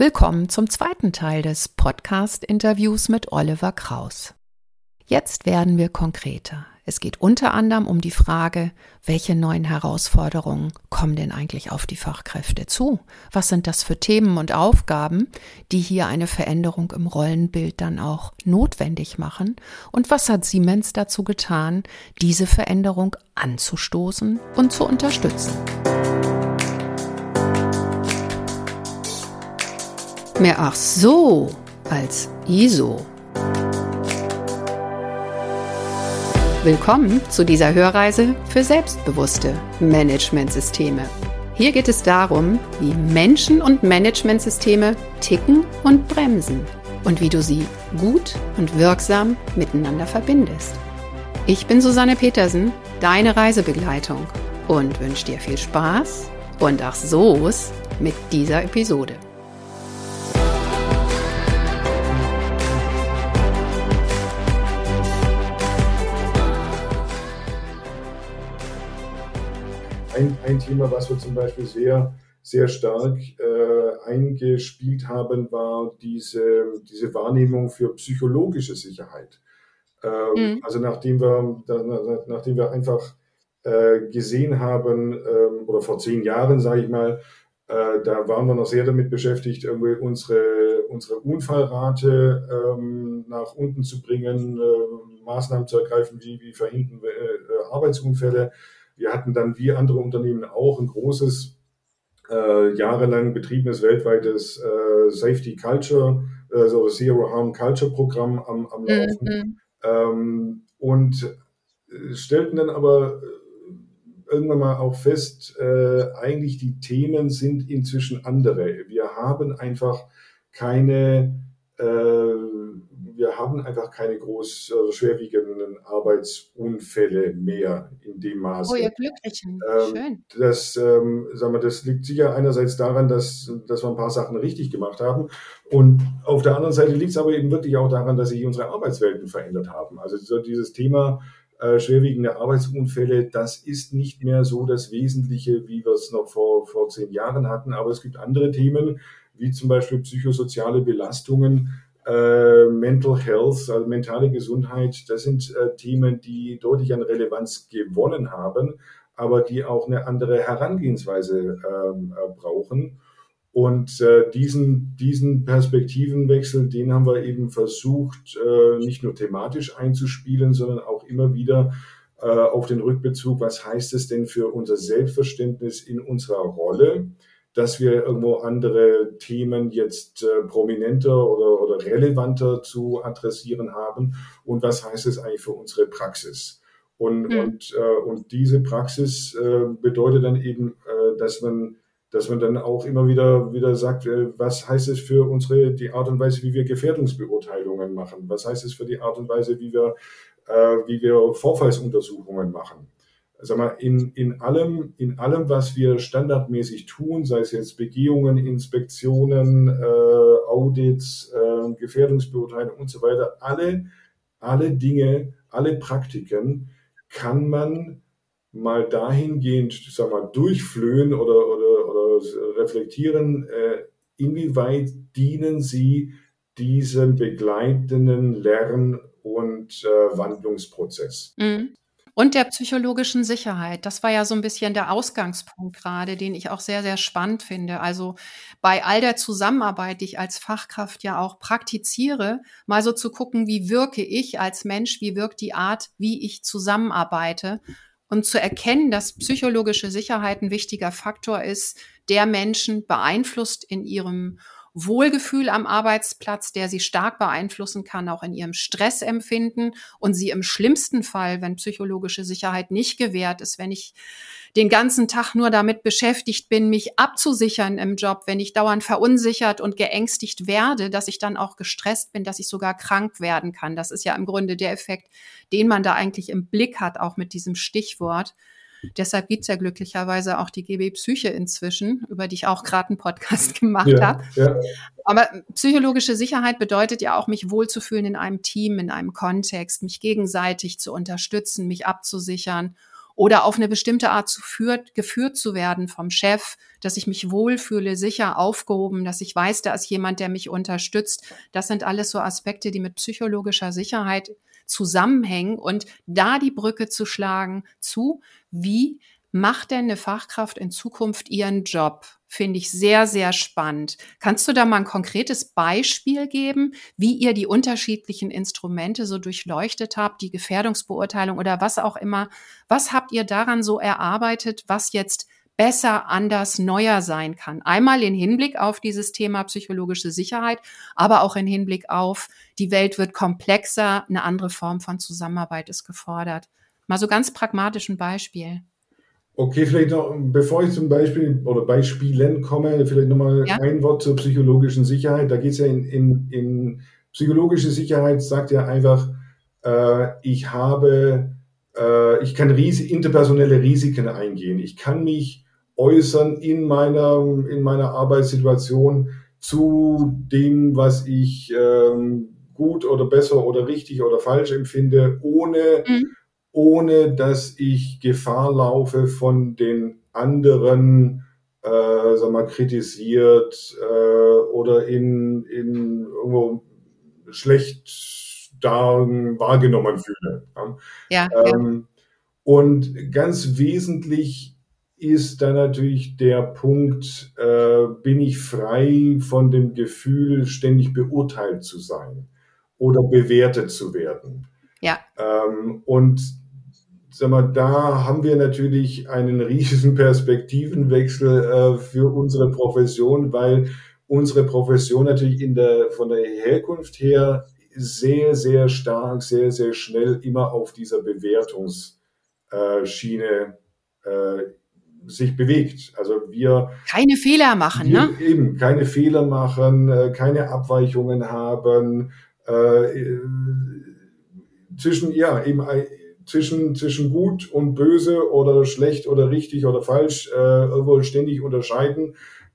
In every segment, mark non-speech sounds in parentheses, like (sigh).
Willkommen zum zweiten Teil des Podcast-Interviews mit Oliver Kraus. Jetzt werden wir konkreter. Es geht unter anderem um die Frage, welche neuen Herausforderungen kommen denn eigentlich auf die Fachkräfte zu? Was sind das für Themen und Aufgaben, die hier eine Veränderung im Rollenbild dann auch notwendig machen? Und was hat Siemens dazu getan, diese Veränderung anzustoßen und zu unterstützen? Mehr ach so als ISO. Willkommen zu dieser Hörreise für selbstbewusste Managementsysteme. Hier geht es darum, wie Menschen und Managementsysteme ticken und bremsen und wie du sie gut und wirksam miteinander verbindest. Ich bin Susanne Petersen, deine Reisebegleitung und wünsche dir viel Spaß und ach so's mit dieser Episode. Ein, ein Thema, was wir zum Beispiel sehr, sehr stark äh, eingespielt haben, war diese, diese Wahrnehmung für psychologische Sicherheit. Ähm, mhm. Also nachdem wir, nachdem wir einfach äh, gesehen haben, ähm, oder vor zehn Jahren, sage ich mal, äh, da waren wir noch sehr damit beschäftigt, irgendwie unsere, unsere Unfallrate ähm, nach unten zu bringen, äh, Maßnahmen zu ergreifen, wie, wie verhindern wir äh, Arbeitsunfälle. Wir hatten dann wie andere Unternehmen auch ein großes, äh, jahrelang betriebenes weltweites äh, Safety Culture, also Zero Harm Culture Programm am, am Laufen. Mhm. Ähm, und äh, stellten dann aber äh, irgendwann mal auch fest, äh, eigentlich die Themen sind inzwischen andere. Wir haben einfach keine äh, wir haben einfach keine groß äh, schwerwiegenden Arbeitsunfälle mehr in dem Maße. Oh, ihr Glücklichen. Ähm, Schön. Das, ähm, sagen wir, das liegt sicher einerseits daran, dass, dass wir ein paar Sachen richtig gemacht haben. Und auf der anderen Seite liegt es aber eben wirklich auch daran, dass sich unsere Arbeitswelten verändert haben. Also so dieses Thema äh, schwerwiegende Arbeitsunfälle, das ist nicht mehr so das Wesentliche, wie wir es noch vor, vor zehn Jahren hatten. Aber es gibt andere Themen, wie zum Beispiel psychosoziale Belastungen, äh, Mental Health, also mentale Gesundheit, das sind äh, Themen, die deutlich an Relevanz gewonnen haben, aber die auch eine andere Herangehensweise ähm, äh, brauchen. Und äh, diesen, diesen Perspektivenwechsel, den haben wir eben versucht, äh, nicht nur thematisch einzuspielen, sondern auch immer wieder auf den Rückbezug, was heißt es denn für unser Selbstverständnis in unserer Rolle? Dass wir irgendwo andere Themen jetzt äh, prominenter oder, oder relevanter zu adressieren haben und was heißt es eigentlich für unsere Praxis. Und, mhm. und, äh, und diese Praxis äh, bedeutet dann eben, äh, dass man dass man dann auch immer wieder wieder sagt, äh, was heißt es für unsere die Art und Weise, wie wir Gefährdungsbeurteilungen machen? Was heißt es für die Art und Weise, wie wir äh, wie wir Vorfallsuntersuchungen machen? Sag mal, in, in, allem, in allem, was wir standardmäßig tun, sei es jetzt Begehungen, Inspektionen, äh, Audits, äh, Gefährdungsbeurteilung und so weiter, alle, alle Dinge, alle Praktiken kann man mal dahingehend, sag mal, durchflöhen oder, oder, oder reflektieren, äh, inwieweit dienen sie diesem begleitenden Lern- und äh, Wandlungsprozess. Mhm. Und der psychologischen Sicherheit. Das war ja so ein bisschen der Ausgangspunkt gerade, den ich auch sehr, sehr spannend finde. Also bei all der Zusammenarbeit, die ich als Fachkraft ja auch praktiziere, mal so zu gucken, wie wirke ich als Mensch, wie wirkt die Art, wie ich zusammenarbeite und zu erkennen, dass psychologische Sicherheit ein wichtiger Faktor ist, der Menschen beeinflusst in ihrem Wohlgefühl am Arbeitsplatz, der sie stark beeinflussen kann, auch in ihrem Stressempfinden und sie im schlimmsten Fall, wenn psychologische Sicherheit nicht gewährt ist, wenn ich den ganzen Tag nur damit beschäftigt bin, mich abzusichern im Job, wenn ich dauernd verunsichert und geängstigt werde, dass ich dann auch gestresst bin, dass ich sogar krank werden kann. Das ist ja im Grunde der Effekt, den man da eigentlich im Blick hat, auch mit diesem Stichwort. Deshalb gibt's ja glücklicherweise auch die GB Psyche inzwischen, über die ich auch gerade einen Podcast gemacht ja, habe. Ja. Aber psychologische Sicherheit bedeutet ja auch, mich wohlzufühlen in einem Team, in einem Kontext, mich gegenseitig zu unterstützen, mich abzusichern oder auf eine bestimmte Art zu führt, geführt zu werden vom Chef, dass ich mich wohlfühle, sicher aufgehoben, dass ich weiß, da ist jemand, der mich unterstützt. Das sind alles so Aspekte, die mit psychologischer Sicherheit zusammenhängen und da die Brücke zu schlagen zu, wie macht denn eine Fachkraft in Zukunft ihren Job? Finde ich sehr, sehr spannend. Kannst du da mal ein konkretes Beispiel geben, wie ihr die unterschiedlichen Instrumente so durchleuchtet habt, die Gefährdungsbeurteilung oder was auch immer? Was habt ihr daran so erarbeitet, was jetzt besser, anders, neuer sein kann. Einmal in Hinblick auf dieses Thema psychologische Sicherheit, aber auch in Hinblick auf, die Welt wird komplexer, eine andere Form von Zusammenarbeit ist gefordert. Mal so ganz pragmatisch ein Beispiel. Okay, vielleicht noch, bevor ich zum Beispiel oder Beispielen komme, vielleicht nochmal ja? ein Wort zur psychologischen Sicherheit. Da geht es ja in, in, in psychologische Sicherheit, sagt ja einfach, äh, ich habe, äh, ich kann ries interpersonelle Risiken eingehen. Ich kann mich äußern in meiner, in meiner Arbeitssituation zu dem, was ich ähm, gut oder besser oder richtig oder falsch empfinde, ohne mhm ohne dass ich Gefahr laufe, von den anderen äh, sag mal, kritisiert äh, oder in, in irgendwo schlecht da wahrgenommen fühle. Ja, ähm, ja. Und ganz wesentlich ist da natürlich der Punkt, äh, bin ich frei von dem Gefühl, ständig beurteilt zu sein oder bewertet zu werden. Ja. Ähm, und sag mal, da haben wir natürlich einen (laughs) riesigen Perspektivenwechsel äh, für unsere Profession, weil unsere Profession natürlich in der, von der Herkunft her sehr, sehr stark, sehr, sehr schnell immer auf dieser Bewertungsschiene äh, sich bewegt. Also wir keine Fehler machen, wir ne? Eben keine Fehler machen, äh, keine Abweichungen haben. Äh, zwischen ja eben zwischen, zwischen gut und böse oder schlecht oder richtig oder falsch äh, irgendwo ständig unterscheiden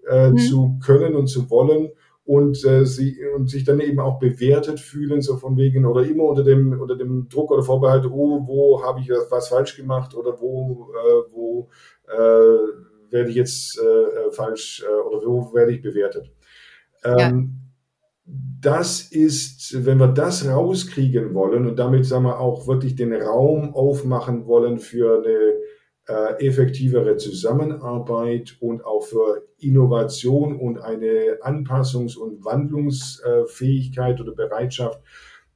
äh, mhm. zu können und zu wollen und, äh, sie, und sich dann eben auch bewertet fühlen, so von wegen, oder immer unter dem, unter dem Druck oder Vorbehalt, oh, wo habe ich was falsch gemacht oder wo, äh, wo äh, werde ich jetzt äh, falsch äh, oder wo werde ich bewertet. Ähm, ja das ist, wenn wir das rauskriegen wollen und damit sagen wir auch wirklich den Raum aufmachen wollen für eine äh, effektivere Zusammenarbeit und auch für Innovation und eine Anpassungs- und Wandlungsfähigkeit oder Bereitschaft,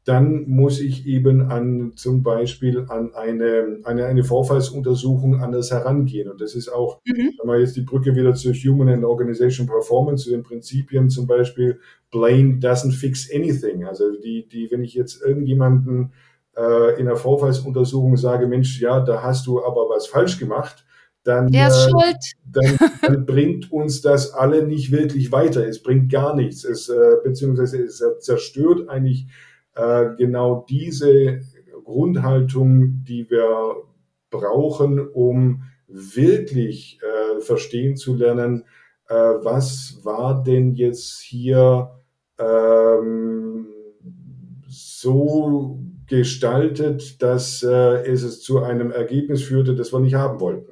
dann muss ich eben an zum Beispiel an eine, eine, eine Vorfallsuntersuchung anders herangehen. Und das ist auch, mhm. wenn man jetzt die Brücke wieder zu Human and Organization Performance, zu den Prinzipien zum Beispiel, blame doesn't fix anything. Also die, die, wenn ich jetzt irgendjemanden äh, in einer Vorfallsuntersuchung sage, Mensch, ja, da hast du aber was falsch gemacht, dann, äh, dann, (laughs) dann, bringt uns das alle nicht wirklich weiter. Es bringt gar nichts. Es, äh, beziehungsweise es zerstört eigentlich genau diese Grundhaltung, die wir brauchen, um wirklich äh, verstehen zu lernen, äh, was war denn jetzt hier ähm, so gestaltet, dass äh, es zu einem Ergebnis führte, das wir nicht haben wollten.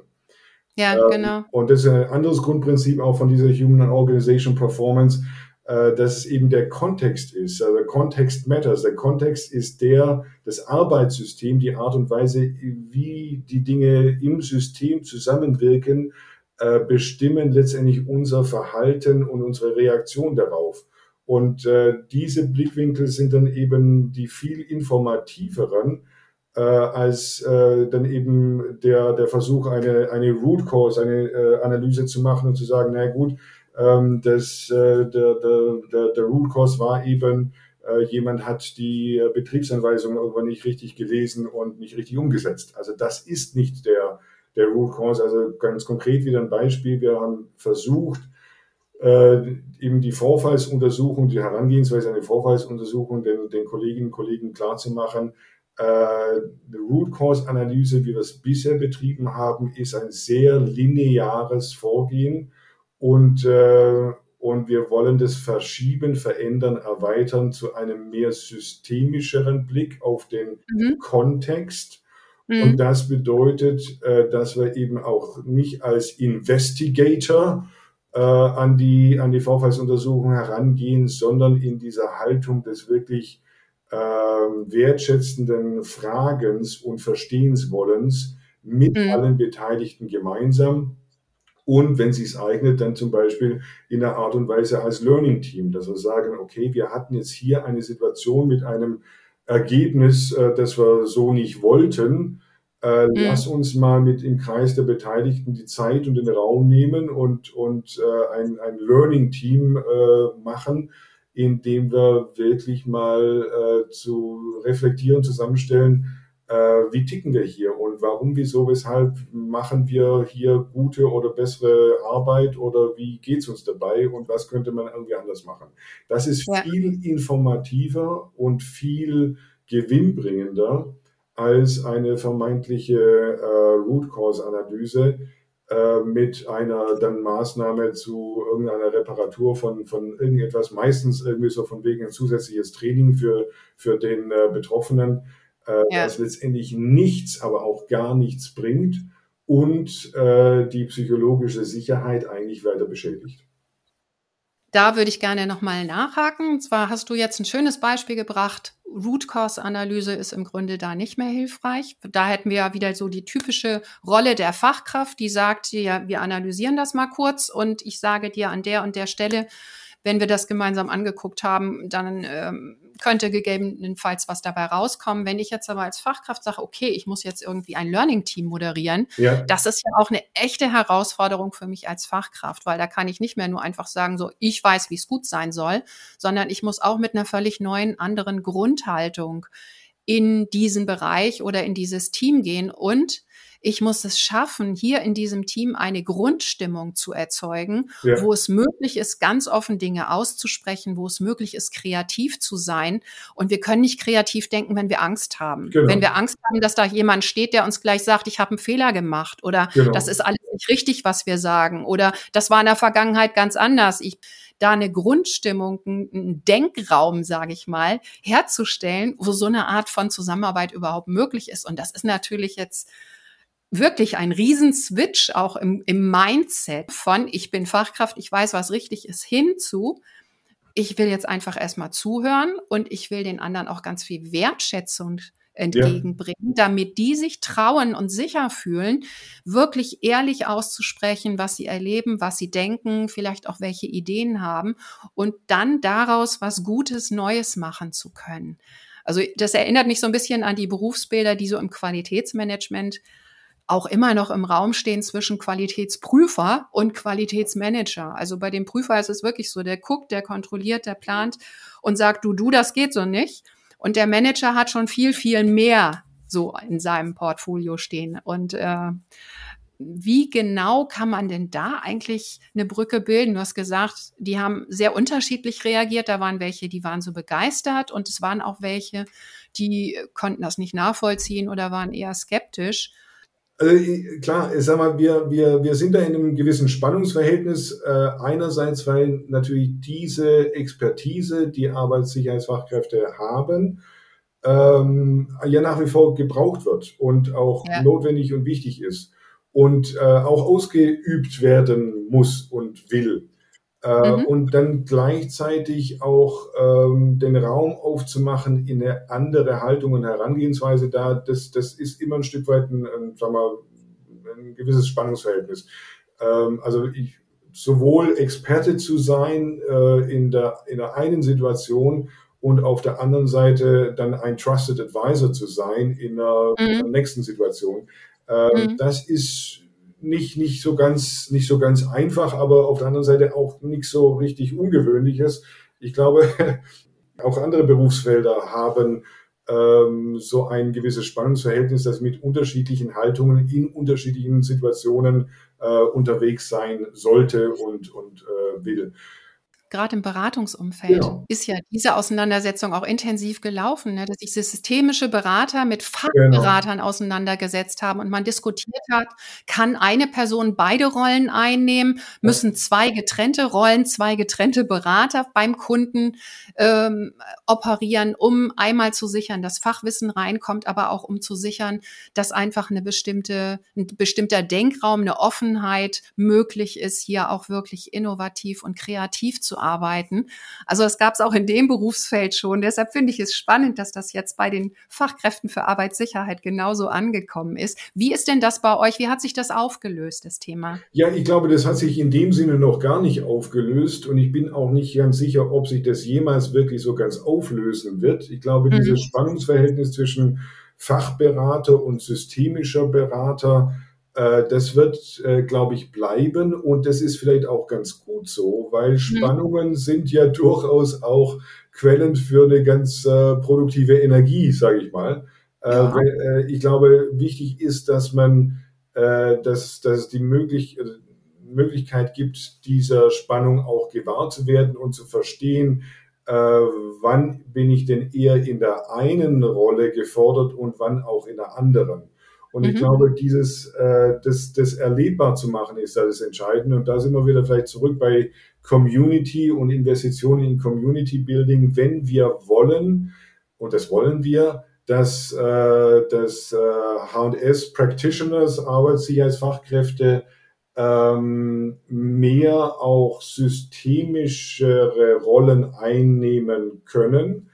Ja, ähm, genau. Und das ist ein anderes Grundprinzip auch von dieser Human Organization Performance, äh, dass es eben der Kontext ist. Also Kontext matters. Der Kontext ist der, das Arbeitssystem, die Art und Weise, wie die Dinge im System zusammenwirken, äh, bestimmen letztendlich unser Verhalten und unsere Reaktion darauf. Und äh, diese Blickwinkel sind dann eben die viel informativeren, äh, als äh, dann eben der, der Versuch, eine, eine Root Cause, eine äh, Analyse zu machen und zu sagen, na gut, ähm, das, äh, der, der, der, der Root Cause war eben, äh, jemand hat die äh, Betriebsanweisung irgendwann nicht richtig gelesen und nicht richtig umgesetzt. Also das ist nicht der, der Root Cause. Also ganz konkret wieder ein Beispiel. Wir haben versucht, äh, eben die Vorfallsuntersuchung, die Herangehensweise an die Vorfallsuntersuchung den, den Kolleginnen und Kollegen klarzumachen, äh, eine Root Cause Analyse, wie wir es bisher betrieben haben, ist ein sehr lineares Vorgehen und, äh, und wir wollen das verschieben, verändern, erweitern zu einem mehr systemischeren Blick auf den mhm. Kontext Mhm. Und das bedeutet, äh, dass wir eben auch nicht als Investigator äh, an die, an die Vorfallsuntersuchung herangehen, sondern in dieser Haltung des wirklich äh, wertschätzenden Fragens und Verstehenswollens mit mhm. allen Beteiligten gemeinsam. Und wenn es sich eignet, dann zum Beispiel in einer Art und Weise als Learning Team, dass wir sagen, okay, wir hatten jetzt hier eine Situation mit einem Ergebnis, äh, das wir so nicht wollten. Äh, mhm. Lass uns mal mit im Kreis der Beteiligten die Zeit und den Raum nehmen und, und äh, ein, ein Learning-Team äh, machen, in dem wir wirklich mal äh, zu reflektieren, zusammenstellen, wie ticken wir hier und warum, wieso, weshalb machen wir hier gute oder bessere Arbeit oder wie geht es uns dabei und was könnte man irgendwie anders machen. Das ist ja. viel informativer und viel gewinnbringender als eine vermeintliche äh, Root Cause Analyse äh, mit einer dann Maßnahme zu irgendeiner Reparatur von, von irgendetwas, meistens irgendwie so von wegen ein zusätzliches Training für, für den äh, Betroffenen, äh, ja. das letztendlich nichts, aber auch gar nichts bringt und äh, die psychologische Sicherheit eigentlich weiter beschädigt. Da würde ich gerne nochmal nachhaken. Und zwar hast du jetzt ein schönes Beispiel gebracht. Root Cause Analyse ist im Grunde da nicht mehr hilfreich. Da hätten wir ja wieder so die typische Rolle der Fachkraft, die sagt, ja, wir analysieren das mal kurz und ich sage dir an der und der Stelle, wenn wir das gemeinsam angeguckt haben, dann ähm, könnte gegebenenfalls was dabei rauskommen. Wenn ich jetzt aber als Fachkraft sage, okay, ich muss jetzt irgendwie ein Learning-Team moderieren, ja. das ist ja auch eine echte Herausforderung für mich als Fachkraft, weil da kann ich nicht mehr nur einfach sagen, so, ich weiß, wie es gut sein soll, sondern ich muss auch mit einer völlig neuen, anderen Grundhaltung in diesen Bereich oder in dieses Team gehen und ich muss es schaffen, hier in diesem Team eine Grundstimmung zu erzeugen, ja. wo es möglich ist, ganz offen Dinge auszusprechen, wo es möglich ist, kreativ zu sein. Und wir können nicht kreativ denken, wenn wir Angst haben. Genau. Wenn wir Angst haben, dass da jemand steht, der uns gleich sagt, ich habe einen Fehler gemacht oder genau. das ist alles nicht richtig, was wir sagen oder das war in der Vergangenheit ganz anders. Ich, da eine Grundstimmung, einen Denkraum, sage ich mal, herzustellen, wo so eine Art von Zusammenarbeit überhaupt möglich ist. Und das ist natürlich jetzt wirklich ein Riesenswitch auch im, im Mindset von ich bin Fachkraft, ich weiß, was richtig ist, hinzu, ich will jetzt einfach erstmal zuhören und ich will den anderen auch ganz viel Wertschätzung entgegenbringen, ja. damit die sich trauen und sicher fühlen, wirklich ehrlich auszusprechen, was sie erleben, was sie denken, vielleicht auch welche Ideen haben und dann daraus was Gutes, Neues machen zu können. Also das erinnert mich so ein bisschen an die Berufsbilder, die so im Qualitätsmanagement auch immer noch im Raum stehen zwischen Qualitätsprüfer und Qualitätsmanager. Also bei dem Prüfer ist es wirklich so, der guckt, der kontrolliert, der plant und sagt, du, du, das geht so nicht. Und der Manager hat schon viel, viel mehr so in seinem Portfolio stehen. Und äh, wie genau kann man denn da eigentlich eine Brücke bilden? Du hast gesagt, die haben sehr unterschiedlich reagiert. Da waren welche, die waren so begeistert und es waren auch welche, die konnten das nicht nachvollziehen oder waren eher skeptisch. Also klar, ich sag mal, wir, wir, wir sind da in einem gewissen Spannungsverhältnis. Äh, einerseits, weil natürlich diese Expertise, die Arbeitssicherheitsfachkräfte haben, ähm, ja nach wie vor gebraucht wird und auch ja. notwendig und wichtig ist und äh, auch ausgeübt werden muss und will. Äh, mhm. Und dann gleichzeitig auch ähm, den Raum aufzumachen in eine andere Haltung und Herangehensweise da, das, das ist immer ein Stück weit ein, ein, sag mal, ein gewisses Spannungsverhältnis. Ähm, also ich, sowohl Experte zu sein äh, in, der, in der einen Situation und auf der anderen Seite dann ein Trusted Advisor zu sein in der, mhm. in der nächsten Situation. Äh, mhm. Das ist nicht, nicht, so ganz, nicht so ganz einfach, aber auf der anderen Seite auch nicht so richtig Ungewöhnliches. Ich glaube, (laughs) auch andere Berufsfelder haben ähm, so ein gewisses Spannungsverhältnis, das mit unterschiedlichen Haltungen in unterschiedlichen Situationen äh, unterwegs sein sollte und, und äh, will. Gerade im Beratungsumfeld Genau. ist ja diese Auseinandersetzung auch intensiv gelaufen, ne, dass sich systemische Berater mit Genau. Fachberatern auseinandergesetzt haben und man diskutiert hat, kann eine Person beide Rollen einnehmen, müssen zwei getrennte Rollen, zwei getrennte Berater beim Kunden ähm, operieren, um einmal zu sichern, dass Fachwissen reinkommt, aber auch um zu sichern, dass einfach eine bestimmte, ein bestimmter Denkraum, eine Offenheit möglich ist, hier auch wirklich innovativ und kreativ zu arbeiten. Also das gab es auch in dem Berufsfeld schon. Deshalb finde ich es spannend, dass das jetzt bei den Fachkräften für Arbeitssicherheit genauso angekommen ist. Wie ist denn das bei euch? Wie hat sich das aufgelöst, das Thema? Ja, ich glaube, das hat sich in dem Sinne noch gar nicht aufgelöst und ich bin auch nicht ganz sicher, ob sich das jemals wirklich so ganz auflösen wird. Ich glaube, mhm. dieses Spannungsverhältnis zwischen Fachberater und systemischer Berater, das wird, äh, glaube ich, bleiben und das ist vielleicht auch ganz gut so, weil mhm. Spannungen mhm. sind ja (laughs) durchaus auch Quellen für eine ganz äh, produktive Energie, sage ich mal. Äh, ja. Weil, ich glaube, wichtig ist, dass man, dass, dass es die möglich, Möglichkeit gibt, dieser Spannung auch gewahr zu werden und zu verstehen, äh, wann bin ich denn eher in der einen Rolle gefordert und wann auch in der anderen. Und mhm. ich glaube, dieses, äh, das, das erlebbar zu machen, ist da das Entscheidende. Und da sind wir wieder vielleicht zurück bei Community und Investitionen in Community Building. Wenn wir wollen, und das wollen wir, dass, äh, dass äh, H&S Practitioners, Arbeitssicherheitsfachkräfte, ähm, mehr auch systemischere Rollen einnehmen können,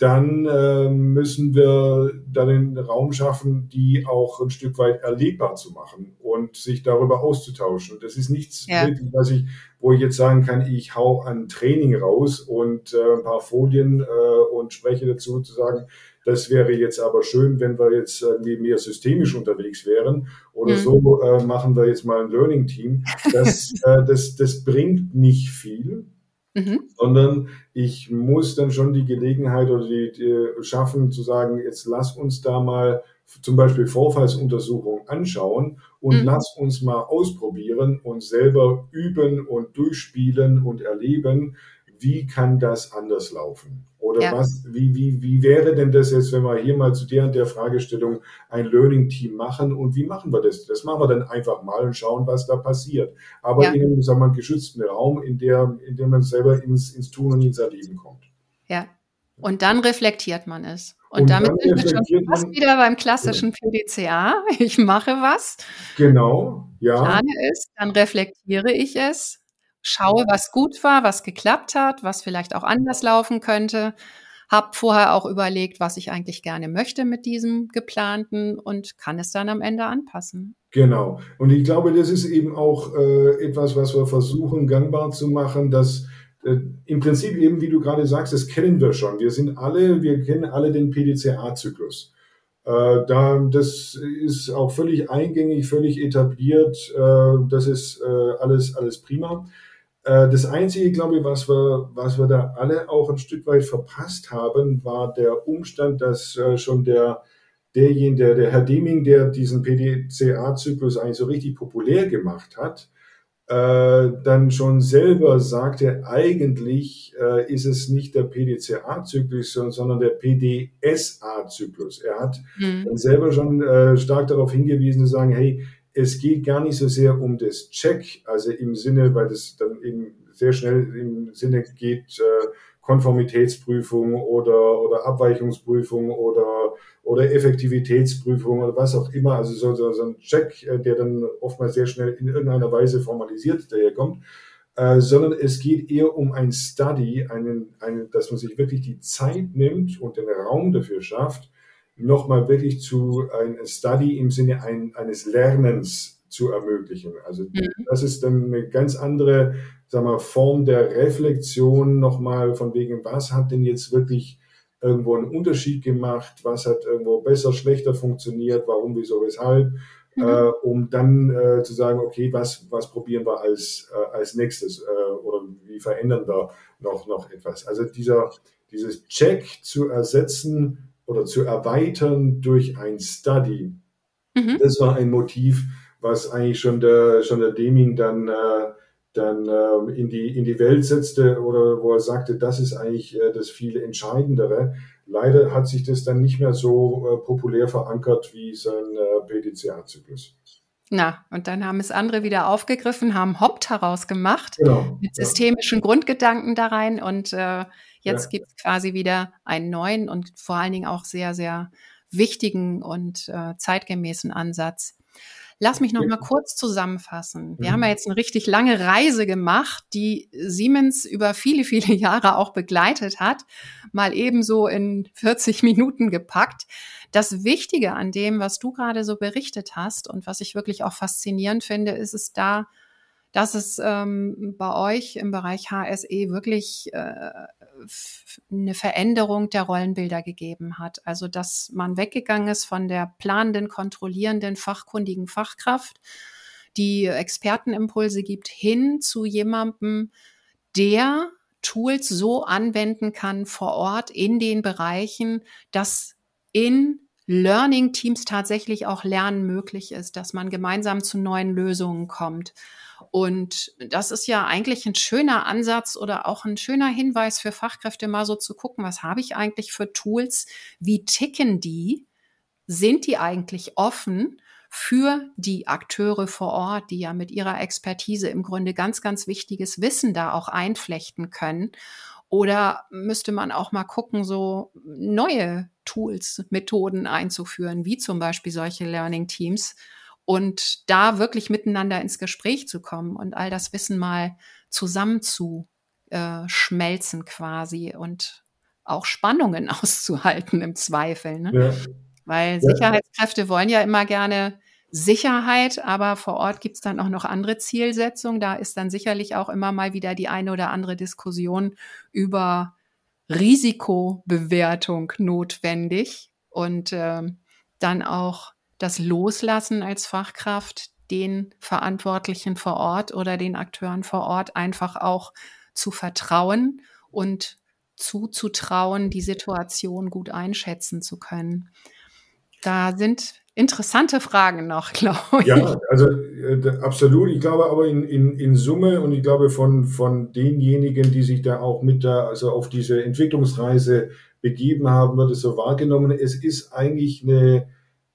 dann äh, müssen wir dann den Raum schaffen, die auch ein Stück weit erlebbar zu machen und sich darüber auszutauschen. Das ist nichts ja. wirklich, was ich, wo ich jetzt sagen kann, ich hau ein Training raus und äh, ein paar Folien äh, und spreche dazu zu sagen, das wäre jetzt aber schön, wenn wir jetzt irgendwie mehr systemisch unterwegs wären oder mhm. so äh, machen wir jetzt mal ein Learning Team. Das, (laughs) äh, das, das bringt nicht viel. Mhm. sondern ich muss dann schon die Gelegenheit oder die, die, schaffen zu sagen, jetzt lass uns da mal zum Beispiel Vorfallsuntersuchungen anschauen und mhm. lass uns mal ausprobieren und selber üben und durchspielen und erleben, wie kann das anders laufen? Oder ja. was, wie, wie, wie wäre denn das jetzt, wenn wir hier mal zu der und der Fragestellung ein Learning Team machen und wie machen wir das? Das machen wir dann einfach mal und schauen, was da passiert. Aber ja. in einem, sagen wir mal, geschützten Raum, in der, in dem man selber ins, ins Tun und ins Erleben kommt. Ja. Und dann reflektiert man es. Und, und damit sind wir schon fast wieder beim klassischen PDCA. Ich mache was. Genau, ja. Plane es, dann reflektiere ich es, schaue, was gut war, was geklappt hat, was vielleicht auch anders laufen könnte. Hab vorher auch überlegt, was ich eigentlich gerne möchte mit diesem geplanten und kann es dann am Ende anpassen. Genau. Und ich glaube, das ist eben auch äh, etwas, was wir versuchen gangbar zu machen, dass äh, im Prinzip eben, wie du gerade sagst, das kennen wir schon. Wir sind alle, wir kennen alle den PDCA-Zyklus. Äh, da, das ist auch völlig eingängig, völlig etabliert. Äh, das ist äh, alles, alles prima. Äh, das Einzige, glaube ich, was wir, was wir da alle auch ein Stück weit verpasst haben, war der Umstand, dass äh, schon der, derjenige, der, der Herr Deming, der diesen PDCA-Zyklus eigentlich so richtig populär gemacht hat, äh, dann schon selber sagte, eigentlich äh, ist es nicht der PDCA-Zyklus, sondern der PDSA-Zyklus. Er hat mhm. dann selber schon stark darauf hingewiesen, zu sagen, hey, es geht gar nicht so sehr um das Check, also im Sinne, weil das dann eben sehr schnell im Sinne geht, äh, Konformitätsprüfung oder, oder Abweichungsprüfung oder, oder Effektivitätsprüfung oder was auch immer. Also so, so, so ein Check, äh, der dann oftmals sehr schnell in irgendeiner Weise formalisiert daherkommt. Äh, sondern es geht eher um ein Study, einen, einen, dass man sich wirklich die Zeit nimmt und den Raum dafür schafft, nochmal wirklich zu einem Study im Sinne ein, eines Lernens zu ermöglichen. Also mhm. das ist dann eine ganz andere sagen wir, Form der Reflexion nochmal von wegen, was hat denn jetzt wirklich irgendwo einen Unterschied gemacht, was hat irgendwo besser, schlechter funktioniert, warum, wieso, weshalb, mhm. äh, um dann äh, zu sagen, okay, was, was probieren wir als, äh, als nächstes äh, oder wie verändern wir noch, noch etwas. Also dieser, dieses Check zu ersetzen oder zu erweitern durch ein Study. Mhm. Das war ein Motiv, was eigentlich schon der, schon der Deming dann äh, dann äh, in, die, in die Welt setzte oder wo er sagte, das ist eigentlich äh, das viel Entscheidendere. Leider hat sich das dann nicht mehr so äh, populär verankert wie sein äh, PDCA-Zyklus. Na, und dann haben es andere wieder aufgegriffen, haben Hopt herausgemacht genau, mit systemischen ja. Grundgedanken da rein und äh, jetzt ja. gibt es quasi wieder einen neuen und vor allen Dingen auch sehr, sehr wichtigen und äh, zeitgemäßen Ansatz. Lass mich noch mal kurz zusammenfassen. Wir mhm. haben ja jetzt eine richtig lange Reise gemacht, die Siemens über viele, viele (laughs) Jahre auch begleitet hat, mal ebenso in 40 Minuten gepackt. Das Wichtige an dem, was du gerade so berichtet hast und was ich wirklich auch faszinierend finde, ist es da, dass es ähm, bei euch im Bereich HSE wirklich äh, eine Veränderung der Rollenbilder gegeben hat. Also dass man weggegangen ist von der planenden, kontrollierenden, fachkundigen Fachkraft, die Expertenimpulse gibt, hin zu jemandem, der Tools so anwenden kann vor Ort in den Bereichen, dass in Learning Teams tatsächlich auch Lernen möglich ist, dass man gemeinsam zu neuen Lösungen kommt. Und das ist ja eigentlich ein schöner Ansatz oder auch ein schöner Hinweis für Fachkräfte, mal so zu gucken, was habe ich eigentlich für Tools? Wie ticken die? Sind die eigentlich offen? für die Akteure vor Ort, die ja mit ihrer Expertise im Grunde ganz, ganz wichtiges Wissen da auch einflechten können. Oder müsste man auch mal gucken, so neue Tools, Methoden einzuführen, wie zum Beispiel solche Learning Teams, und da wirklich miteinander ins Gespräch zu kommen und all das Wissen mal zusammen zu äh, schmelzen quasi und auch Spannungen (laughs) auszuhalten im Zweifel. Ne? Ja. Weil Sicherheitskräfte wollen ja immer gerne Sicherheit, aber vor Ort gibt es dann auch noch andere Zielsetzungen. Da ist dann sicherlich auch immer mal wieder die eine oder andere Diskussion über Risikobewertung notwendig und äh, dann auch das Loslassen als Fachkraft den Verantwortlichen vor Ort oder den Akteuren vor Ort einfach auch zu vertrauen und zuzutrauen, die Situation gut einschätzen zu können. Da sind interessante Fragen noch, (laughs) glaube ich. Ja, also äh, absolut. Ich glaube aber in, in, in Summe und ich glaube von, von denjenigen, die sich da auch mit da, also auf diese Entwicklungsreise begeben haben, wird es so wahrgenommen. Es ist eigentlich eine,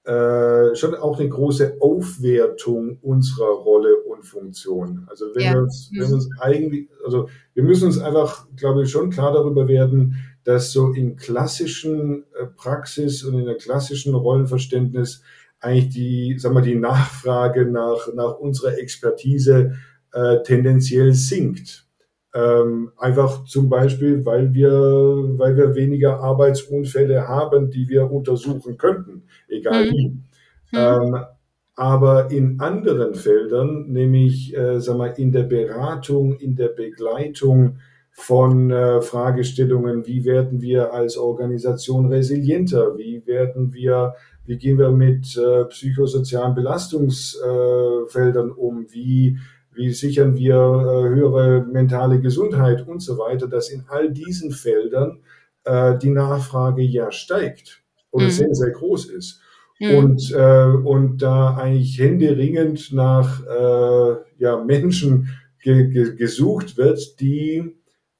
äh, schon auch eine große Aufwertung unserer Rolle und Funktion. Also wenn ja. wir uns, wenn wir uns eigentlich, also wir müssen uns einfach, glaube ich, schon klar darüber werden, dass so in klassischen äh, Praxis und in der klassischen Rollenverständnis eigentlich die, sagen wir, die Nachfrage nach, nach unserer Expertise äh, tendenziell sinkt. Ähm, einfach zum Beispiel, weil wir, weil wir weniger Arbeitsunfälle haben, die wir untersuchen könnten, egal mhm. wie. Mhm. Ähm, aber in anderen Feldern, nämlich äh, sag mal, in der Beratung, in der Begleitung von äh, Fragestellungen, wie werden wir als Organisation resilienter, wie werden wir, wie gehen wir mit äh, psychosozialen Belastungsfeldern um, wie wie sichern wir äh, höhere mentale Gesundheit und so weiter, dass in all diesen Feldern äh, die Nachfrage ja steigt oder mhm. sehr, sehr groß ist. Mhm. Und, äh, und da eigentlich händeringend nach äh, ja, Menschen ge ge gesucht wird, die,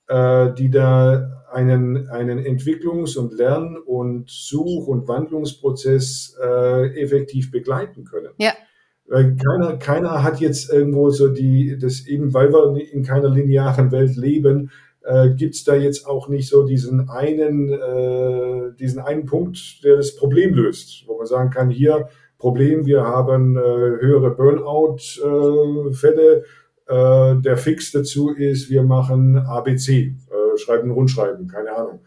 äh, die da einen, einen Entwicklungs- und Lern- und Such- und Wandlungsprozess äh, effektiv begleiten können. Ja. Weil keiner, keiner hat jetzt irgendwo so die, das eben, weil wir in keiner linearen Welt leben, äh, gibt's da jetzt auch nicht so diesen einen, äh, diesen einen Punkt, der das Problem löst, wo man sagen kann, hier Problem, wir haben äh, höhere Burnout-Fälle. Äh, der Fix dazu ist, wir machen ABC, äh, schreiben Rundschreiben, keine Ahnung.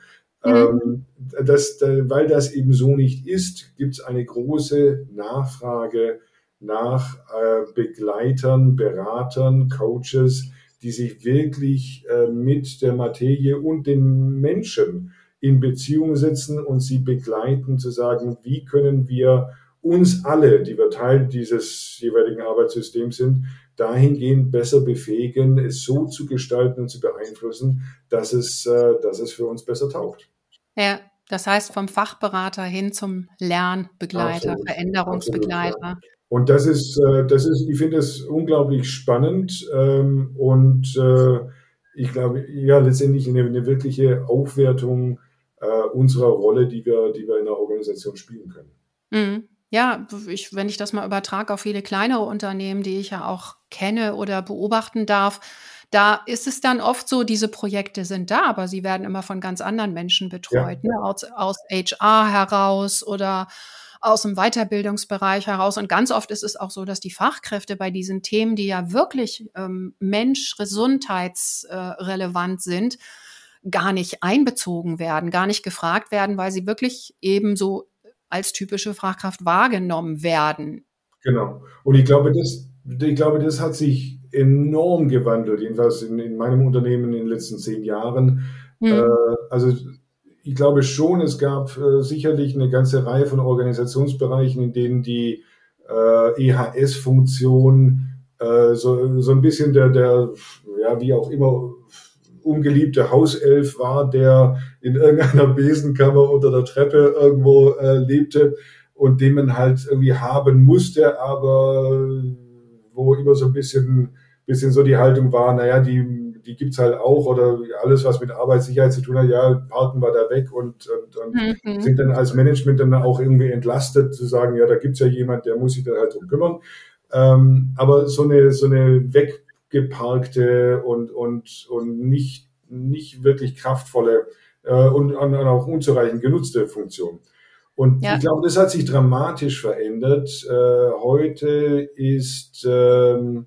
Mhm. Ähm, das, weil das eben so nicht ist, gibt's eine große Nachfrage nach äh, Begleitern, Beratern, Coaches, die sich wirklich äh, mit der Materie und den Menschen in Beziehung setzen und sie begleiten, zu sagen, wie können wir uns alle, die wir Teil dieses jeweiligen Arbeitssystems sind, dahingehend besser befähigen, es so zu gestalten und zu beeinflussen, dass es, äh, dass es für uns besser taugt. Ja, das heißt vom Fachberater hin zum Lernbegleiter, Absolut. Veränderungsbegleiter. Absolut, ja. Und das ist, äh, das ist, ich finde es unglaublich spannend ähm, und äh, ich glaube, ja, letztendlich eine, eine wirkliche Aufwertung äh, unserer Rolle, die wir, die wir in der Organisation spielen können. Mhm. Ja, ich, wenn ich das mal übertrage auf viele kleinere Unternehmen, die ich ja auch kenne oder beobachten darf, da ist es dann oft so, diese Projekte sind da, aber sie werden immer von ganz anderen Menschen betreut, ja. ne? aus, aus HR heraus oder aus dem Weiterbildungsbereich heraus. Und ganz oft ist es auch so, dass die Fachkräfte bei diesen Themen, die ja wirklich ähm, mensch-gesundheitsrelevant sind, gar nicht einbezogen werden, gar nicht gefragt werden, weil sie wirklich ebenso als typische Fachkraft wahrgenommen werden. Genau. Und ich glaube, das, ich glaube, das hat sich enorm gewandelt, jedenfalls in, in meinem Unternehmen in den letzten zehn Jahren. Mhm. Äh, also ich glaube schon, es gab äh, sicherlich eine ganze Reihe von Organisationsbereichen, in denen die äh, EHS-Funktion äh, so, so ein bisschen der, der, ja, wie auch immer, ungeliebte Hauself war, der in irgendeiner (laughs) Besenkammer unter der Treppe irgendwo äh, lebte und den man halt irgendwie haben musste, aber wo immer so ein bisschen, bisschen so die Haltung war, naja, die die gibt es halt auch oder alles, was mit Arbeitssicherheit zu tun hat, ja, parken wir da weg und, und, und mhm. sind dann als Management dann auch irgendwie entlastet zu sagen, ja, da gibt es ja jemand, der muss sich dann halt drum kümmern. Ähm, aber so eine, so eine weggeparkte und, und, und nicht, nicht wirklich kraftvolle äh, und, und auch unzureichend genutzte Funktion. Und ja. ich glaube, das hat sich dramatisch verändert. Äh, heute ist ähm,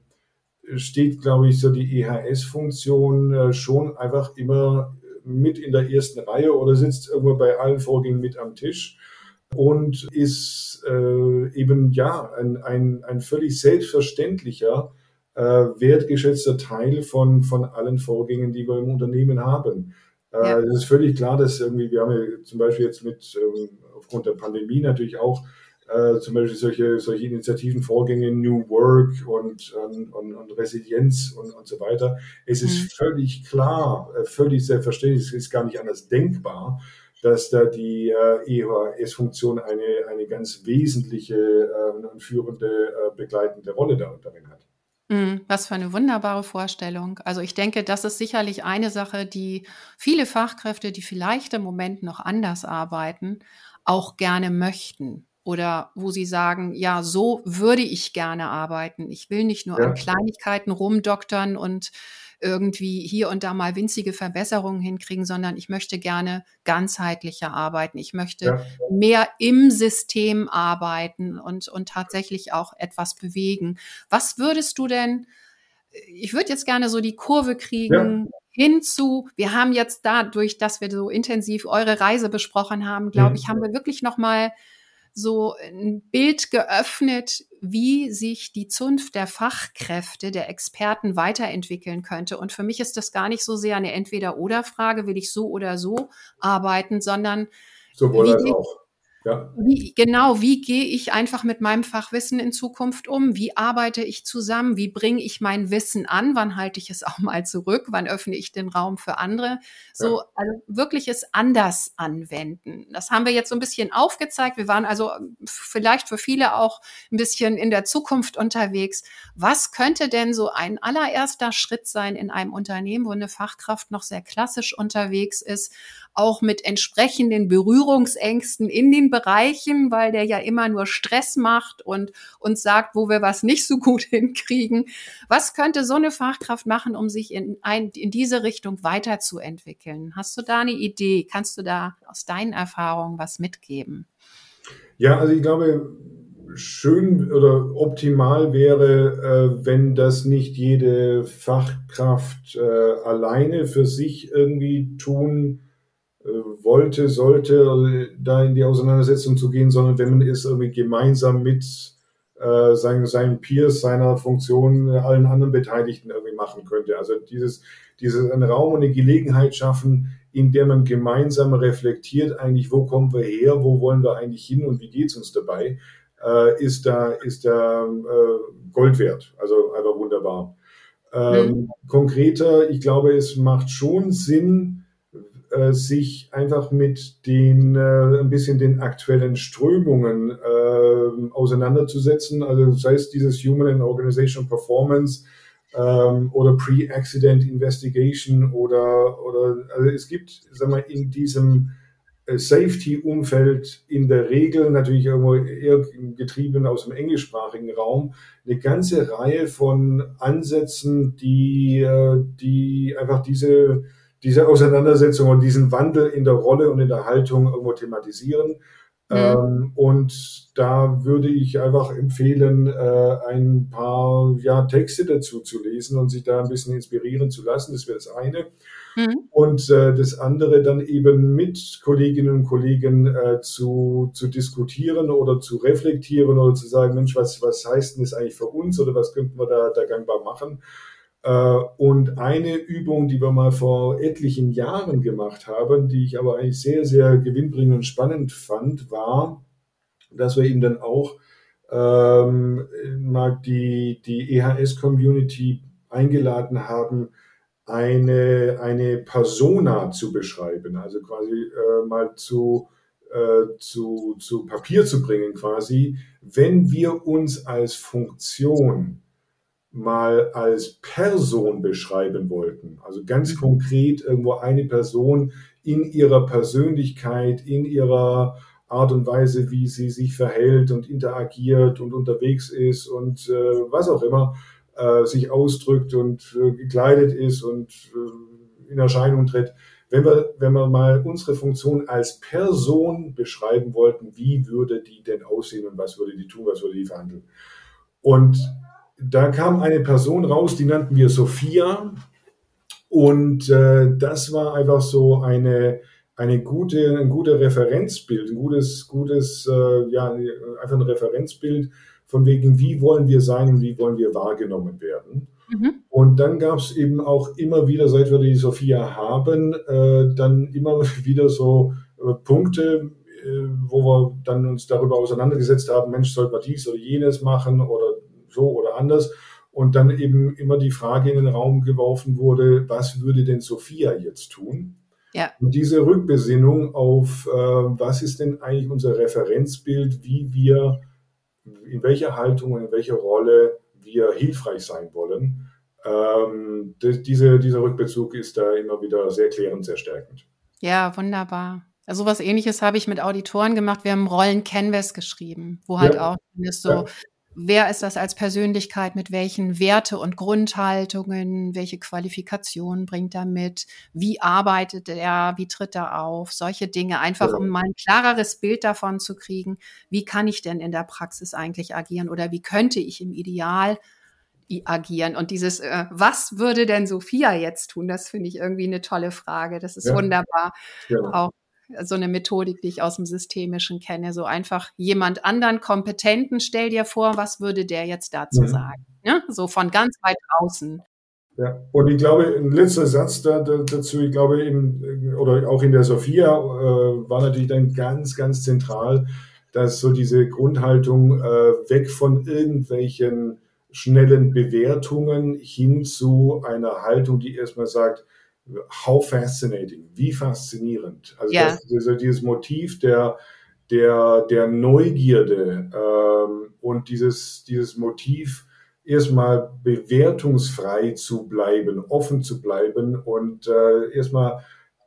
steht, glaube ich, so die EHS-Funktion äh, schon einfach immer mit in der ersten Reihe oder sitzt irgendwo bei allen Vorgängen mit am Tisch und ist äh, eben ja ein, ein, ein völlig selbstverständlicher, äh, wertgeschätzter Teil von, von allen Vorgängen, die wir im Unternehmen haben. Äh, ja. Es ist völlig klar, dass irgendwie, wir haben ja zum Beispiel jetzt mit ähm, aufgrund der Pandemie natürlich auch äh, zum Beispiel solche, solche Initiativen, Vorgänge, New Work und, und, und Resilienz und, und so weiter. Es ist mhm. völlig klar, äh, völlig selbstverständlich, es ist gar nicht anders denkbar, dass da die äh, EHS-Funktion eine, eine ganz wesentliche äh, und führende, äh, begleitende Rolle darin hat. Mhm, was für eine wunderbare Vorstellung. Also ich denke, das ist sicherlich eine Sache, die viele Fachkräfte, die vielleicht im Moment noch anders arbeiten, auch gerne möchten oder wo sie sagen, ja, so würde ich gerne arbeiten. Ich will nicht nur ja. an Kleinigkeiten rumdoktern und irgendwie hier und da mal winzige Verbesserungen hinkriegen, sondern ich möchte gerne ganzheitlicher arbeiten. Ich möchte ja. mehr im System arbeiten und, und tatsächlich auch etwas bewegen. Was würdest du denn, ich würde jetzt gerne so die Kurve kriegen, ja hinzu, wir haben jetzt dadurch, dass wir so intensiv eure Reise besprochen haben, glaube mhm. ich, haben wir wirklich nochmal so ein Bild geöffnet, wie sich die Zunft der Fachkräfte, der Experten weiterentwickeln könnte. Und für mich ist das gar nicht so sehr eine Entweder-oder-Frage, will ich so oder so arbeiten, sondern sowohl als auch. Ja. Wie, genau, wie gehe ich einfach mit meinem Fachwissen in Zukunft um? Wie arbeite ich zusammen? Wie bringe ich mein Wissen an? Wann halte ich es auch mal zurück? Wann öffne ich den Raum für andere? So, ja. also wirkliches anders anwenden. Das haben wir jetzt so ein bisschen aufgezeigt. Wir waren also vielleicht für viele auch ein bisschen in der Zukunft unterwegs. Was könnte denn so ein allererster Schritt sein in einem Unternehmen, wo eine Fachkraft noch sehr klassisch unterwegs ist? Auch mit entsprechenden Berührungsängsten in den Bereichen, weil der ja immer nur Stress macht und uns sagt, wo wir was nicht so (laughs) gut hinkriegen. Was könnte so eine Fachkraft machen, um sich in, ein, in diese Richtung weiterzuentwickeln? Hast du da eine Idee? Kannst du da aus deinen Erfahrungen was mitgeben? Ja, also ich glaube, schön oder optimal wäre, äh, wenn das nicht jede Fachkraft äh, alleine für sich irgendwie tun wollte, sollte, da in die Auseinandersetzung zu gehen, sondern wenn man es irgendwie gemeinsam mit äh, seinen, seinen Peers, seiner Funktion, äh, allen anderen Beteiligten irgendwie machen könnte. Also dieses, dieses einen Raum und eine Gelegenheit schaffen, in der man gemeinsam reflektiert, eigentlich, wo kommen wir her, wo wollen wir eigentlich hin und wie geht's uns dabei, äh, ist da, ist da äh, Gold wert. Also einfach wunderbar. Ähm, mhm. Konkreter, ich glaube, es macht schon Sinn, äh, sich einfach mit den äh, ein bisschen den aktuellen Strömungen äh, auseinanderzusetzen. Also sei es dieses Human and Organizational Performance ähm, oder Pre-Accident Investigation oder oder also es gibt, sag mal, in diesem äh, Safety-Umfeld in der Regel natürlich irgendwo eher getrieben aus dem englischsprachigen Raum eine ganze Reihe von Ansätzen, die, äh, die einfach diese, diese Auseinandersetzung und diesen Wandel in der Rolle und in der Haltung irgendwo thematisieren. Mhm. Ähm, und da würde ich einfach empfehlen, äh, ein paar ja, Texte dazu zu lesen und sich da ein bisschen inspirieren zu lassen. Das wäre das eine. Mhm. Und äh, das andere dann eben mit Kolleginnen und Kollegen äh, zu, zu diskutieren oder zu reflektieren oder zu sagen, Mensch, was, was heißt denn das eigentlich für uns oder was könnten wir da, da gangbar machen? Äh, und eine Übung, die wir mal vor etlichen Jahren gemacht haben, die ich aber eigentlich sehr, sehr gewinnbringend und spannend fand, war, dass wir eben dann auch ähm, mal die, die EHS-Community eingeladen haben, eine, eine Persona zu beschreiben, also quasi äh, mal zu, äh, zu, zu Papier zu bringen, quasi, wenn wir uns als Funktion mal als Person beschreiben wollten, also ganz konkret irgendwo eine Person in ihrer Persönlichkeit, in ihrer Art und Weise, wie sie sich verhält und interagiert und unterwegs ist und äh, was auch immer, äh, sich ausdrückt und äh, gekleidet ist und äh, in Erscheinung tritt. Wenn wir, wenn wir mal unsere Funktion als Person beschreiben wollten, wie würde die denn aussehen und was würde die tun, was würde die verhandeln? Und da kam eine Person raus, die nannten wir Sophia. Und äh, das war einfach so eine, eine gute, ein guter Referenzbild, ein gutes, gutes, äh, ja, einfach ein Referenzbild von wegen, wie wollen wir sein und wie wollen wir wahrgenommen werden. Mhm. Und dann gab es eben auch immer wieder, seit wir die Sophia haben, äh, dann immer (laughs) wieder so äh, Punkte, äh, wo wir dann uns darüber auseinandergesetzt haben, Mensch, sollte man dies oder jenes machen oder so oder anders. Und dann eben immer die Frage in den Raum geworfen wurde, was würde denn Sophia jetzt tun? Ja. Und diese Rückbesinnung auf, äh, was ist denn eigentlich unser Referenzbild, wie wir in welcher Haltung und in welcher Rolle wir hilfreich sein wollen. Ähm, diese, dieser Rückbezug ist da immer wieder sehr klärend, sehr stärkend. Ja, wunderbar. Also was ähnliches habe ich mit Auditoren gemacht. Wir haben Rollen Canvas geschrieben, wo halt ja. auch so ja wer ist das als Persönlichkeit, mit welchen Werte und Grundhaltungen, welche Qualifikationen bringt er mit, wie arbeitet er, wie tritt er auf, solche Dinge, einfach um mal ein klareres Bild davon zu kriegen, wie kann ich denn in der Praxis eigentlich agieren oder wie könnte ich im Ideal agieren. Und dieses, äh, was würde denn Sophia jetzt tun, das finde ich irgendwie eine tolle Frage. Das ist ja. wunderbar. Ja. Auch so eine Methodik, die ich aus dem Systemischen kenne. So einfach jemand anderen Kompetenten, stell dir vor, was würde der jetzt dazu mhm. sagen? Ne? So von ganz weit außen. Ja, und ich glaube, ein letzter Satz da, da, dazu, ich glaube, in, oder auch in der Sophia äh, war natürlich dann ganz, ganz zentral, dass so diese Grundhaltung äh, weg von irgendwelchen schnellen Bewertungen hin zu einer Haltung, die erstmal sagt, how fascinating, wie faszinierend. Also ja. das, also dieses Motiv der, der, der Neugierde ähm, und dieses, dieses Motiv, erstmal bewertungsfrei zu bleiben, offen zu bleiben und äh, erstmal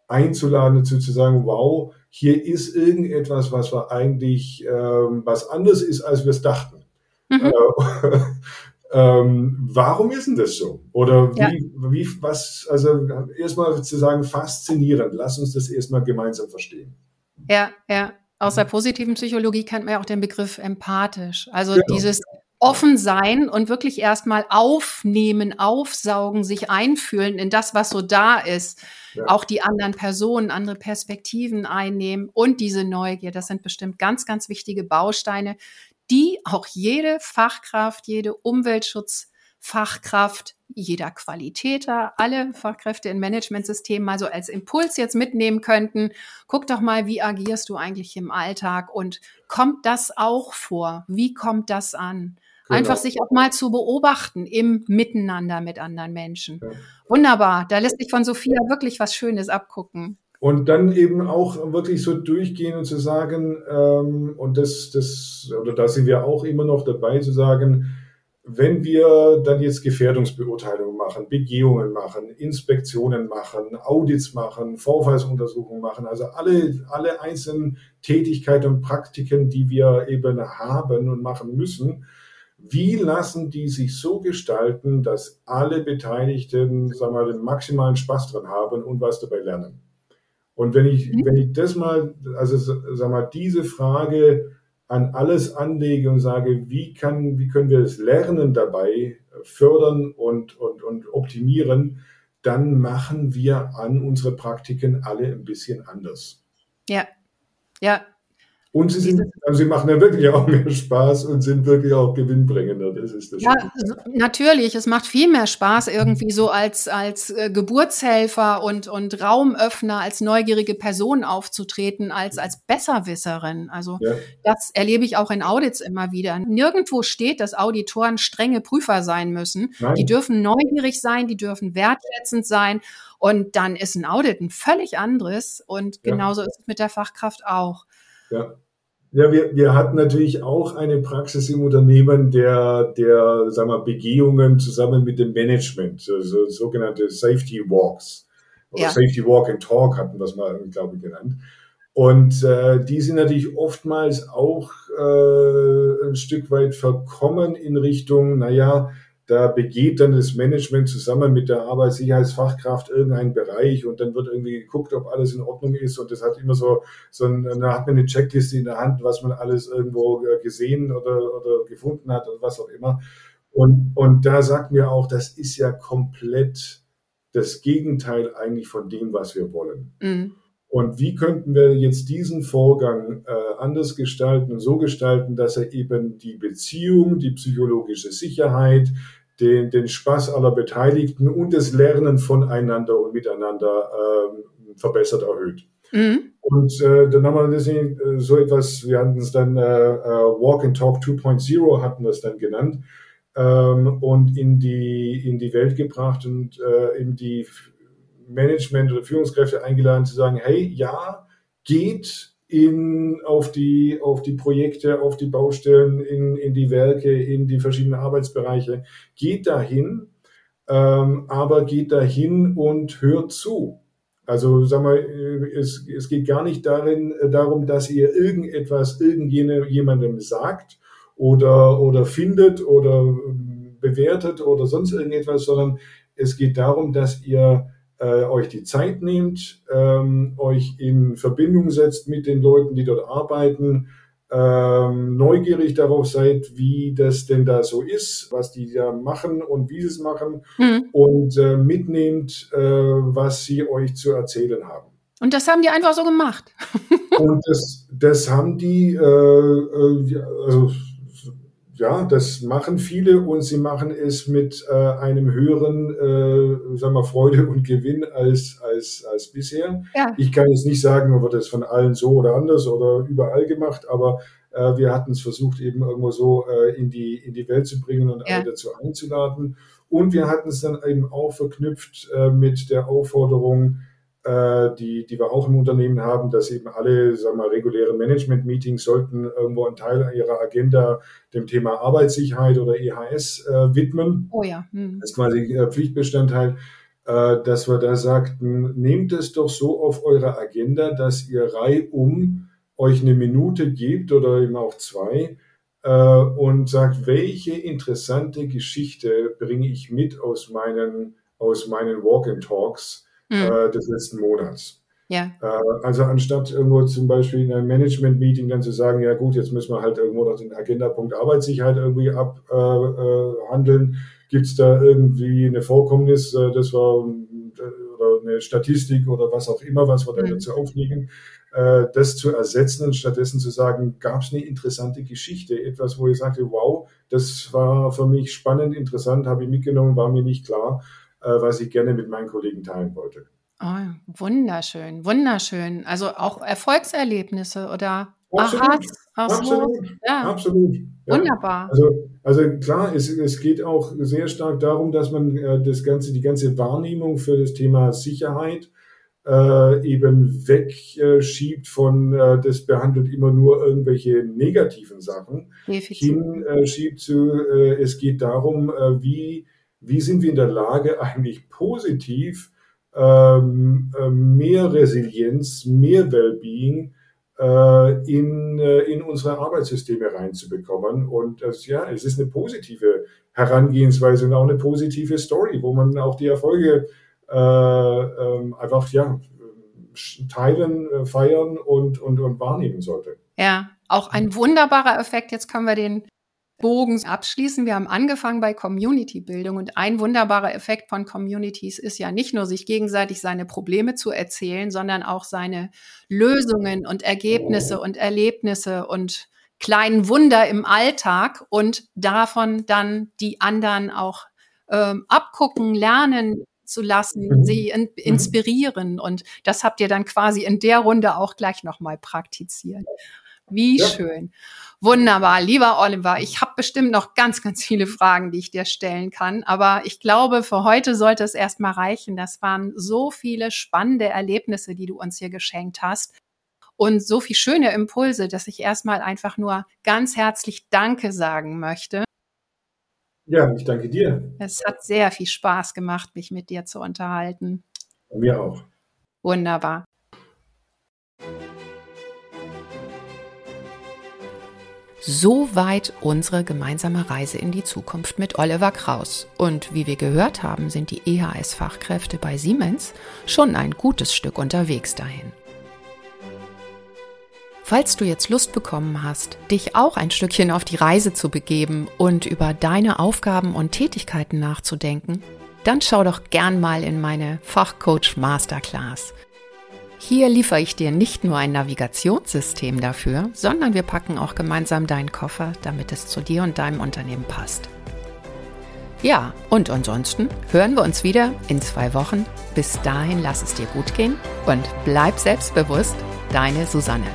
einzuladen dazu zu sagen, wow, hier ist irgendetwas, was wir eigentlich, ähm, was anders ist, als wir es dachten. Mhm. Äh, (laughs) ähm, warum ist denn das so? Oder wie, ja. wie, was, also erstmal zu sagen, faszinierend, lass uns das erstmal gemeinsam verstehen. Ja, ja. Aus der positiven Psychologie kennt man ja auch den Begriff empathisch. Also genau. dieses offen sein und wirklich erstmal aufnehmen, aufsaugen, sich einfühlen in das, was so da ist. Ja. Auch die anderen Personen, andere Perspektiven einnehmen und diese Neugier. Das sind bestimmt ganz, ganz wichtige Bausteine, die auch jede Fachkraft, jede Umweltschutzfachkraft, jeder Qualitäter, alle Fachkräfte in Managementsystemen mal so als Impuls jetzt mitnehmen könnten. Guck doch mal, wie agierst du eigentlich im Alltag und kommt das auch vor? Wie kommt das an? Genau. Einfach sich auch mal zu beobachten im Miteinander mit anderen Menschen. Ja. Wunderbar. Da lässt sich von Sophia wirklich was Schönes abgucken. Und dann eben auch wirklich so durchgehen und zu sagen, ähm, und das, das, oder da sind wir auch immer noch dabei zu sagen, wenn wir dann jetzt Gefährdungsbeurteilungen machen, Begehungen machen, Inspektionen machen, Audits machen, Vorfallsuntersuchungen machen, also alle, alle einzelnen Tätigkeiten und Praktiken, die wir eben haben und machen müssen, wie lassen die sich so gestalten, dass alle Beteiligten, sagen wir mal, den maximalen Spaß dran haben und was dabei lernen? Und wenn ich, mhm. wenn ich das mal, also sag mal, diese Frage an alles anlege und sage, wie, kann, wie können wir das Lernen dabei fördern und, und, und optimieren, dann machen wir an unsere Praktiken alle ein bisschen anders. Ja, ja, und sie, sind, also sie machen ja wirklich auch mehr Spaß und sind wirklich auch gewinnbringender. Das ist das. Ja, also natürlich. Es macht viel mehr Spaß, irgendwie so als, als äh, Geburtshelfer und, und Raumöffner, als neugierige Person aufzutreten, als, als Besserwisserin. Also ja. das erlebe ich auch in Audits immer wieder. Nirgendwo steht, dass Auditoren strenge Prüfer sein müssen. Nein. Die dürfen neugierig sein, die dürfen wertschätzend sein. Und dann ist ein Audit ein völlig anderes. Und genauso ja. ist es mit der Fachkraft auch. Ja. Ja, wir, wir hatten natürlich auch eine Praxis im Unternehmen der, der sagen wir, Begehungen zusammen mit dem Management, also sogenannte Safety Walks. Oder ja. Safety Walk and Talk hatten wir es mal, glaube ich, genannt. Und äh, die sind natürlich oftmals auch äh, ein Stück weit verkommen in Richtung, naja, da begeht dann das Management zusammen mit der Arbeitssicherheitsfachkraft irgendeinen Bereich und dann wird irgendwie geguckt, ob alles in Ordnung ist und das hat immer so, so ein, da hat man eine Checkliste in der Hand, was man alles irgendwo äh, gesehen oder, oder gefunden hat oder was auch immer. Und, und da sagt mir auch, das ist ja komplett das Gegenteil eigentlich von dem, was wir wollen. Mhm. Und wie könnten wir jetzt diesen Vorgang äh, anders gestalten und so gestalten, dass er eben die Beziehung, die psychologische Sicherheit, den, den Spaß aller Beteiligten und das Lernen voneinander und miteinander äh, verbessert, erhöht. Mhm. Und äh, dann haben wir deswegen äh, so etwas, wir hatten es dann äh, äh Walk and Talk 2.0 hatten wir es dann genannt ähm, und in die, in die Welt gebracht und äh, in die Management oder Führungskräfte eingeladen zu sagen, hey, ja, geht in, auf, die, auf die Projekte, auf die Baustellen, in, in die Werke, in die verschiedenen Arbeitsbereiche. Geht dahin, ähm, aber geht dahin und hört zu. Also sag mal, es, es geht gar nicht darin, darum, dass ihr irgendetwas irgendjemandem sagt oder, oder findet oder ähm, bewertet oder sonst irgendetwas, sondern es geht darum, dass ihr äh, euch die Zeit nehmt, ähm, euch in Verbindung setzt mit den Leuten, die dort arbeiten, ähm, neugierig darauf seid, wie das denn da so ist, was die da machen und wie sie es machen mhm. und äh, mitnehmt, äh, was sie euch zu erzählen haben. Und das haben die einfach so gemacht. und das, das haben die, äh, äh, also ja, das machen viele und sie machen es mit äh, einem höheren, äh, sagen wir, Freude und Gewinn als, als, als bisher. Ja. Ich kann jetzt nicht sagen, wird das von allen so oder anders oder überall gemacht, aber äh, wir hatten es versucht, eben irgendwo so äh, in, die, in die Welt zu bringen und ja. alle dazu einzuladen. Und wir hatten es dann eben auch verknüpft äh, mit der Aufforderung, die, die wir auch im Unternehmen haben, dass eben alle, sagen wir, reguläre Management-Meetings sollten irgendwo einen Teil ihrer Agenda dem Thema Arbeitssicherheit oder EHS äh, widmen. Oh ja. Hm. Das ist quasi äh, Pflichtbestandteil, äh, dass wir da sagten, nehmt es doch so auf eure Agenda, dass ihr reihum euch eine Minute gebt oder eben auch zwei äh, und sagt, welche interessante Geschichte bringe ich mit aus meinen, aus meinen Walk-in-Talks mhm. äh, des letzten Monats. Ja. Äh, also anstatt irgendwo zum Beispiel in einem Management-Meeting dann zu sagen, ja gut, jetzt müssen wir halt irgendwo noch den Agendapunkt Arbeitssicherheit irgendwie abhandeln, äh, gibt es da irgendwie eine Vorkommnis, äh, das war oder eine Statistik oder was auch immer, was wir da mhm. dazu auflegen, äh, das zu ersetzen und stattdessen zu sagen, gab es eine interessante Geschichte, etwas, wo ich sagte, wow, das war für mich spannend, interessant, habe ich mitgenommen, war mir nicht klar. Äh, was ich gerne mit meinen Kollegen teilen wollte. Oh, wunderschön, wunderschön. Also auch Erfolgserlebnisse oder Absolut, absolut, ja. absolut. Ja. Wunderbar. Also, also klar, es, es geht auch sehr stark darum, dass man äh, das ganze, die ganze Wahrnehmung für das Thema Sicherheit äh, eben wegschiebt von, äh, das behandelt immer nur irgendwelche negativen Sachen, hinschiebt zu, äh, es geht darum, äh, wie, wie sind wir in der Lage, eigentlich positiv ähm, äh, mehr Resilienz, mehr Wellbeing äh, in, äh, in unsere Arbeitssysteme reinzubekommen. Und das, ja, es ist eine positive Herangehensweise und auch eine positive Story, wo man auch die Erfolge äh, ähm, einfach ja, teilen, äh, feiern und, und, und wahrnehmen sollte. Ja, auch ein wunderbarer Effekt. Jetzt können wir den Bogen abschließen. Wir haben angefangen bei Community-Bildung und ein wunderbarer Effekt von Communities ist ja nicht nur, sich gegenseitig seine Probleme zu erzählen, sondern auch seine Lösungen und Ergebnisse und Erlebnisse und kleinen Wunder im Alltag und davon dann die anderen auch ähm, abgucken, lernen zu lassen, mhm. sie in, mhm. inspirieren. Und das habt ihr dann quasi in der Runde auch gleich nochmal praktiziert. Wie ja. schön. Wunderbar, lieber Oliver. Ich habe bestimmt noch ganz, ganz viele Fragen, die ich dir stellen kann. Aber ich glaube, für heute sollte es erstmal reichen. Das waren so viele spannende Erlebnisse, die du uns hier geschenkt hast. Und so viele schöne Impulse, dass ich erstmal einfach nur ganz herzlich Danke sagen möchte. Ja, ich danke dir. Es hat sehr viel Spaß gemacht, mich mit dir zu unterhalten. Mir auch. Wunderbar. Soweit unsere gemeinsame Reise in die Zukunft mit Oliver Kraus. Und wie wir gehört haben, sind die EHS-Fachkräfte bei Siemens schon ein gutes Stück unterwegs dahin. Falls du jetzt Lust bekommen hast, dich auch ein Stückchen auf die Reise zu begeben und über deine Aufgaben und Tätigkeiten nachzudenken, dann schau doch gern mal in meine Fachcoach Masterclass. Hier liefere ich dir nicht nur ein Navigationssystem dafür, sondern wir packen auch gemeinsam deinen Koffer, damit es zu dir und deinem Unternehmen passt. Ja, und ansonsten hören wir uns wieder in zwei Wochen. Bis dahin lass es dir gut gehen und bleib selbstbewusst, deine Susanne.